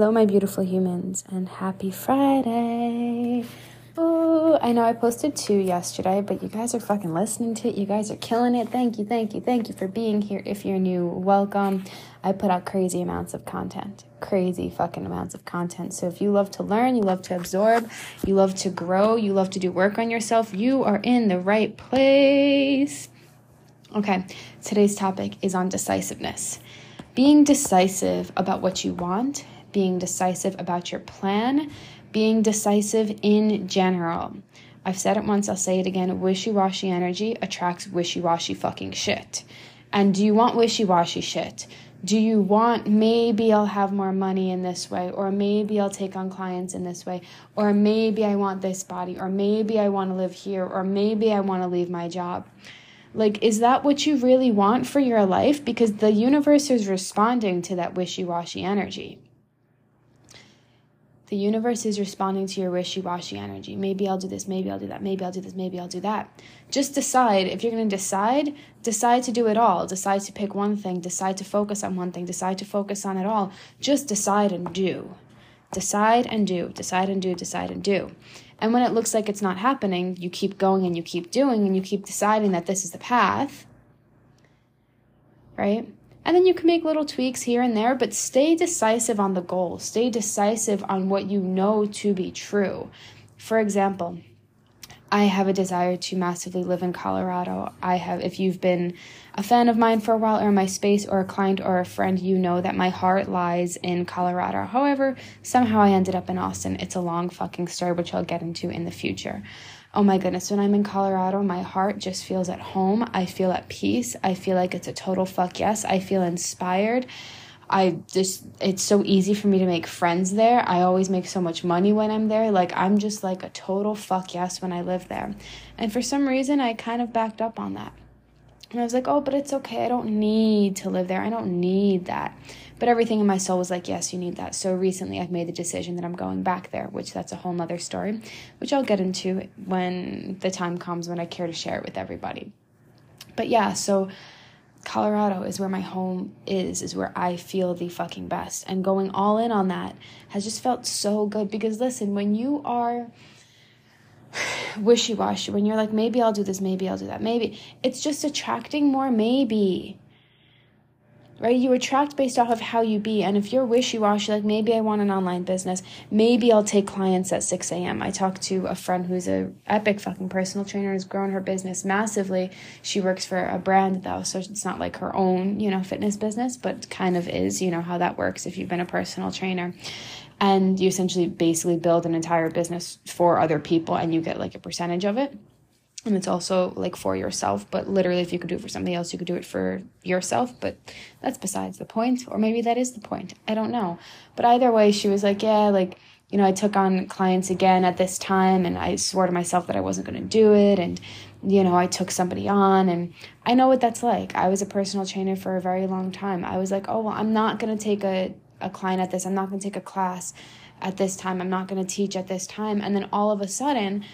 Hello, my beautiful humans, and happy Friday! Ooh, I know I posted two yesterday, but you guys are fucking listening to it. You guys are killing it. Thank you, thank you, thank you for being here. If you're new, welcome. I put out crazy amounts of content, crazy fucking amounts of content. So if you love to learn, you love to absorb, you love to grow, you love to do work on yourself, you are in the right place. Okay, today's topic is on decisiveness. Being decisive about what you want being decisive about your plan, being decisive in general. I've said it once, I'll say it again wishy washy energy attracts wishy washy fucking shit. And do you want wishy washy shit? Do you want maybe I'll have more money in this way, or maybe I'll take on clients in this way, or maybe I want this body, or maybe I want to live here, or maybe I want to leave my job? Like, is that what you really want for your life? Because the universe is responding to that wishy washy energy. The universe is responding to your wishy washy energy. Maybe I'll do this, maybe I'll do that, maybe I'll do this, maybe I'll do that. Just decide. If you're going to decide, decide to do it all. Decide to pick one thing, decide to focus on one thing, decide to focus on it all. Just decide and do. Decide and do, decide and do, decide and do. And when it looks like it's not happening, you keep going and you keep doing and you keep deciding that this is the path, right? And then you can make little tweaks here and there, but stay decisive on the goal. Stay decisive on what you know to be true. For example, I have a desire to massively live in Colorado. I have, if you've been a fan of mine for a while, or my space, or a client, or a friend, you know that my heart lies in Colorado. However, somehow I ended up in Austin. It's a long fucking story, which I'll get into in the future oh my goodness, when I'm in Colorado, my heart just feels at home. I feel at peace. I feel like it's a total fuck yes. I feel inspired. I just, it's so easy for me to make friends there. I always make so much money when I'm there. Like, I'm just like a total fuck yes when I live there. And for some reason, I kind of backed up on that. And I was like, oh, but it's okay. I don't need to live there. I don't need that. But everything in my soul was like, yes, you need that. So recently I've made the decision that I'm going back there, which that's a whole nother story, which I'll get into when the time comes when I care to share it with everybody. But yeah, so Colorado is where my home is, is where I feel the fucking best. And going all in on that has just felt so good because listen, when you are wishy washy, when you're like, maybe I'll do this, maybe I'll do that, maybe, it's just attracting more maybe right? You attract based off of how you be. And if you're wishy washy, like maybe I want an online business, maybe I'll take clients at 6 a.m. I talked to a friend who's a epic fucking personal trainer, has grown her business massively. She works for a brand though, so it's not like her own, you know, fitness business, but kind of is, you know, how that works if you've been a personal trainer. And you essentially basically build an entire business for other people and you get like a percentage of it and it's also like for yourself but literally if you could do it for somebody else you could do it for yourself but that's besides the point or maybe that is the point. I don't know. But either way she was like yeah like you know i took on clients again at this time and i swore to myself that i wasn't going to do it and you know i took somebody on. And i know what that's like. I was a personal trainer for a very long time. I was like oh well i'm not going to take a, a client at this i'm not going to take a class at this time i'm not going to teach at this time. And then all of a sudden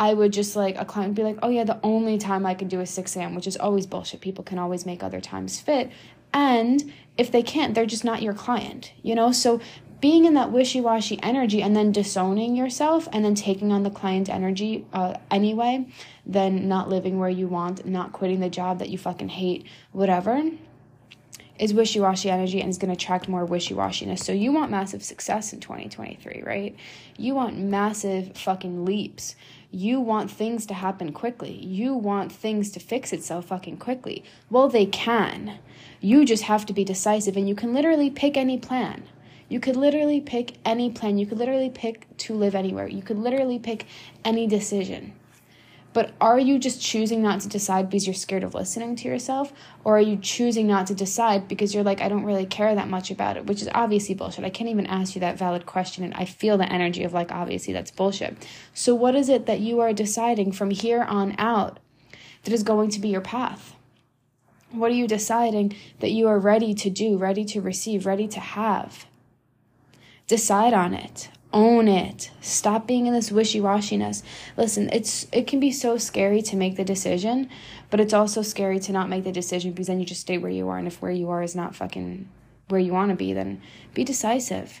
I would just like a client would be like, oh yeah, the only time I can do is 6 a.m., which is always bullshit. People can always make other times fit. And if they can't, they're just not your client, you know? So being in that wishy washy energy and then disowning yourself and then taking on the client energy uh, anyway, then not living where you want, not quitting the job that you fucking hate, whatever, is wishy washy energy and is going to attract more wishy washiness. So you want massive success in 2023, right? You want massive fucking leaps. You want things to happen quickly. You want things to fix itself fucking quickly. Well, they can. You just have to be decisive and you can literally pick any plan. You could literally pick any plan. You could literally pick to live anywhere. You could literally pick any decision. But are you just choosing not to decide because you're scared of listening to yourself? Or are you choosing not to decide because you're like, I don't really care that much about it, which is obviously bullshit. I can't even ask you that valid question. And I feel the energy of like, obviously, that's bullshit. So, what is it that you are deciding from here on out that is going to be your path? What are you deciding that you are ready to do, ready to receive, ready to have? Decide on it own it. Stop being in this wishy-washiness. Listen it's it can be so scary to make the decision but it's also scary to not make the decision because then you just stay where you are and if where you are is not fucking where you want to be then be decisive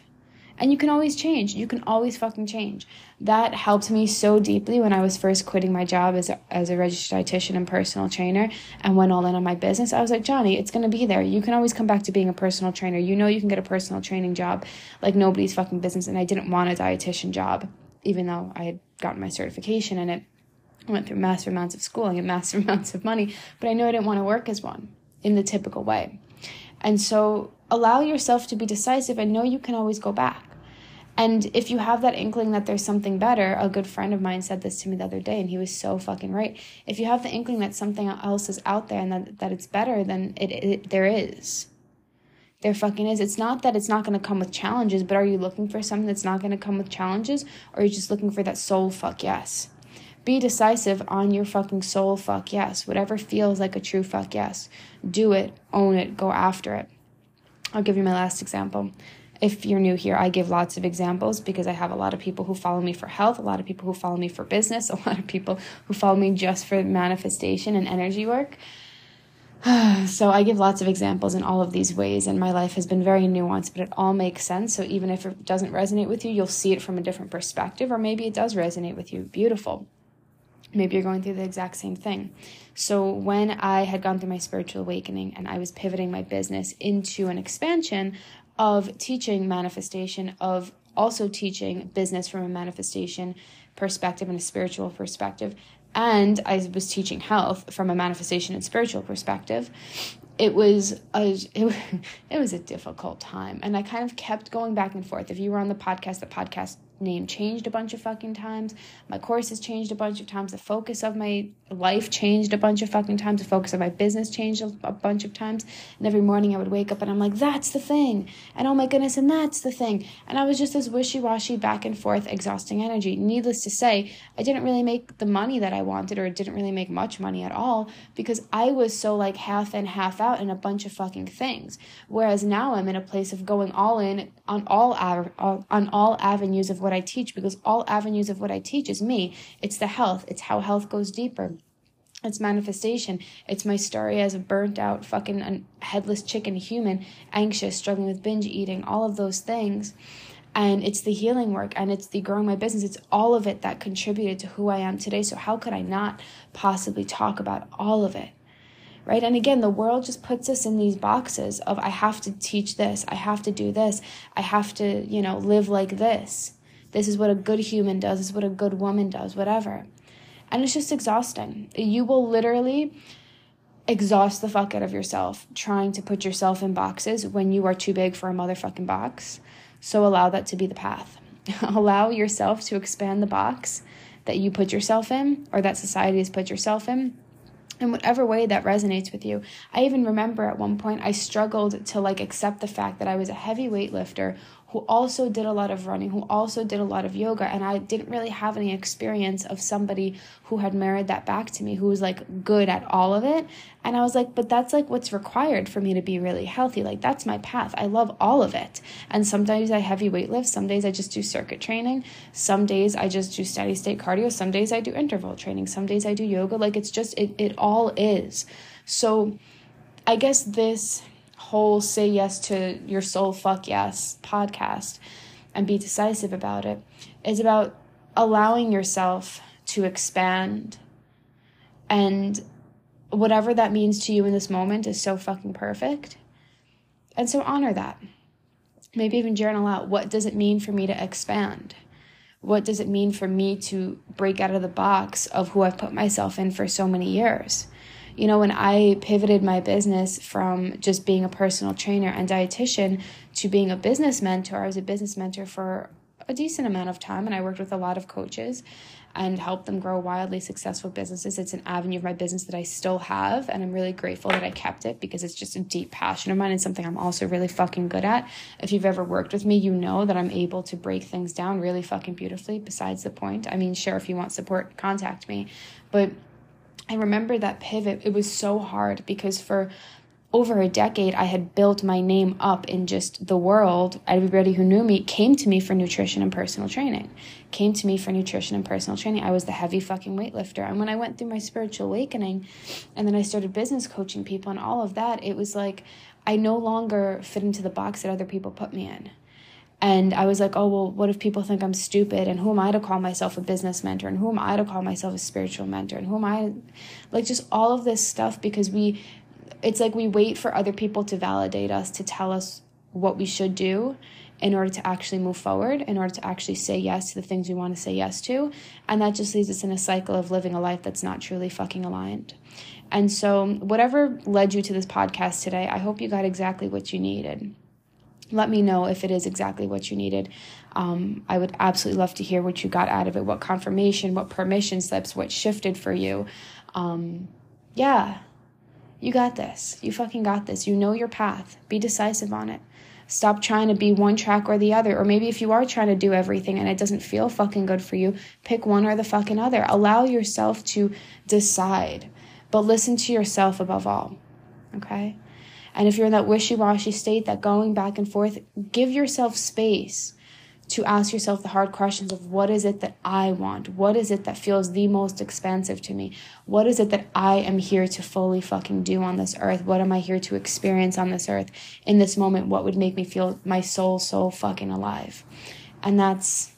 and you can always change. You can always fucking change. That helped me so deeply when I was first quitting my job as a, as a registered dietitian and personal trainer and went all in on my business. I was like, Johnny, it's going to be there. You can always come back to being a personal trainer. You know, you can get a personal training job like nobody's fucking business. And I didn't want a dietitian job, even though I had gotten my certification in it. Went through massive amounts of schooling and massive amounts of money, but I knew I didn't want to work as one in the typical way. And so allow yourself to be decisive and know you can always go back. And if you have that inkling that there's something better, a good friend of mine said this to me the other day, and he was so fucking right. If you have the inkling that something else is out there and that, that it's better, then it, it there is. There fucking is. It's not that it's not going to come with challenges, but are you looking for something that's not going to come with challenges, or are you just looking for that soul fuck yes? Be decisive on your fucking soul fuck yes. Whatever feels like a true fuck yes. Do it, own it, go after it. I'll give you my last example if you're new here, I give lots of examples because I have a lot of people who follow me for health, a lot of people who follow me for business, a lot of people who follow me just for manifestation and energy work. so I give lots of examples in all of these ways, and my life has been very nuanced, but it all makes sense. So even if it doesn't resonate with you, you'll see it from a different perspective, or maybe it does resonate with you. Beautiful. Maybe you're going through the exact same thing. So, when I had gone through my spiritual awakening and I was pivoting my business into an expansion, of teaching manifestation, of also teaching business from a manifestation perspective and a spiritual perspective. And I was teaching health from a manifestation and spiritual perspective. It was a it, it was a difficult time, and I kind of kept going back and forth. If you were on the podcast, the podcast name changed a bunch of fucking times. My courses changed a bunch of times. The focus of my life changed a bunch of fucking times. The focus of my business changed a, a, bunch of times. And every morning I would wake up and I'm like, that's the thing. And oh my goodness, and that's the thing. And I was just this wishy washy back and forth, exhausting energy. Needless to say, I didn't really make the money that I wanted or didn't really make much money at all because I was so like half in, half out in a bunch of fucking things. Whereas now I'm in a place of going all in on all, uh, on all avenues of what what I teach because all avenues of what I teach is me. It's the health, it's how health goes deeper. It's manifestation. It's my story as a burnt out fucking headless chicken human, anxious, struggling with binge eating, all of those things. And it's the healing work and it's the growing my business. It's all of it that contributed to who I am today. So, how could I not possibly talk about all of it? right? And again, the world just puts us in these boxes of I have to teach this, I have to do this, I have to, you know, live like this. This is what a good human does, this is what a good woman does, whatever. And it's just exhausting. You will literally exhaust the fuck out of yourself trying to put yourself in boxes when you are too big for a motherfucking box. So allow that to be the path. allow yourself to expand the box that you put yourself in or that society has put yourself in in whatever way that resonates with you. I even remember at one point I struggled to like accept the fact that I was a heavy weightlifter who also did a lot of running, who also did a lot of yoga. And I didn't really have any experience of somebody who had married that back to me, who was like good at all of it. And I was like, but that's like what's required for me to be really healthy. Like, that's my path. I love all of it. And sometimes I heavy weight lift, some days I just do circuit training, some days I just do steady state cardio, some days I do interval training, some days I do yoga. Like, it's just, it, it all is. So, I guess this whole say yes to your soul fuck yes podcast and be decisive about it is about allowing yourself to expand. And whatever that means to you in this moment is so fucking perfect. And so honor that. Maybe even journal out what does it mean for me to expand? What does it mean for me to break out of the box of who i've put myself in for so many years you know, when I pivoted my business from just being a personal trainer and dietitian to being a business mentor, I was a business mentor for a decent amount of time and I worked with a lot of coaches and helped them grow wildly successful businesses. It's an avenue of my business that I still have and I'm really grateful that I kept it because it's just a deep passion of mine and something I'm also really fucking good at. If you've ever worked with me, you know that I'm able to break things down really fucking beautifully besides the point. I mean, sure if you want support, contact me. But I remember that pivot. It was so hard because for over a decade, I had built my name up in just the world. Everybody who knew me came to me for nutrition and personal training, came to me for nutrition and personal training. I was the heavy fucking weightlifter. And when I went through my spiritual awakening and then I started business coaching people and all of that, it was like I no longer fit into the box that other people put me in. And I was like, oh, well, what if people think I'm stupid? And who am I to call myself a business mentor? And who am I to call myself a spiritual mentor? And who am I? Like, just all of this stuff because we it's like we wait for other people to validate us to tell us what we should do in order to actually move forward, in order to actually say yes to the things we want to say yes to. And that just leaves us in a cycle of living a life that's not truly fucking aligned. And so, whatever led you to this podcast today, I hope you got exactly what you needed. Let me know if it is exactly what you needed. Um, I would absolutely love to hear what you got out of it, what confirmation, what permission slips, what shifted for you. Um, yeah, you got this. You fucking got this. You know your path. Be decisive on it. Stop trying to be one track or the other. Or maybe if you are trying to do everything and it doesn't feel fucking good for you, pick one or the fucking other. Allow yourself to decide, but listen to yourself above all. Okay? And if you're in that wishy washy state, that going back and forth, give yourself space to ask yourself the hard questions of what is it that I want? What is it that feels the most expansive to me? What is it that I am here to fully fucking do on this earth? What am I here to experience on this earth in this moment? What would make me feel my soul so fucking alive? And that's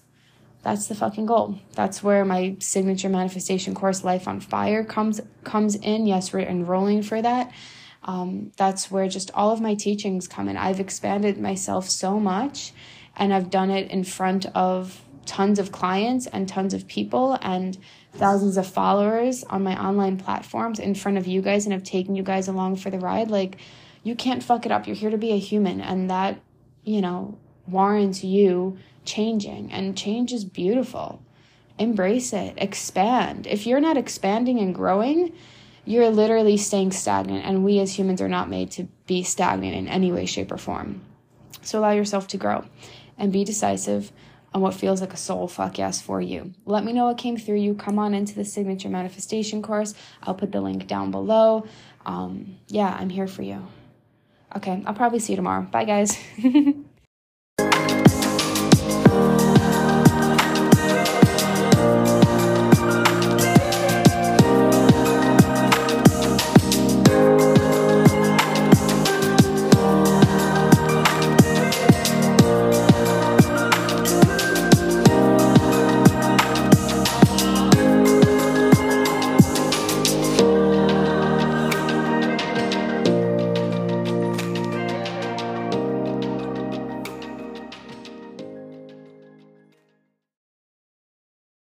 that's the fucking goal. That's where my signature manifestation course, Life on Fire, comes comes in. Yes, we're enrolling for that. Um, that's where just all of my teachings come in. I've expanded myself so much and I've done it in front of tons of clients and tons of people and thousands of followers on my online platforms in front of you guys and have taken you guys along for the ride. Like you can't fuck it up. You're here to be a human and that you know warrants you changing. And change is beautiful. Embrace it. Expand. If you're not expanding and growing you're literally staying stagnant and we as humans are not made to be stagnant in any way shape or form so allow yourself to grow and be decisive on what feels like a soul fuck yes for you. Let me know what came through you. Come on into the signature manifestation course. I'll put the link down below. Um, yeah, I'm here for you. Okay, I'll probably see you tomorrow. Bye, guys.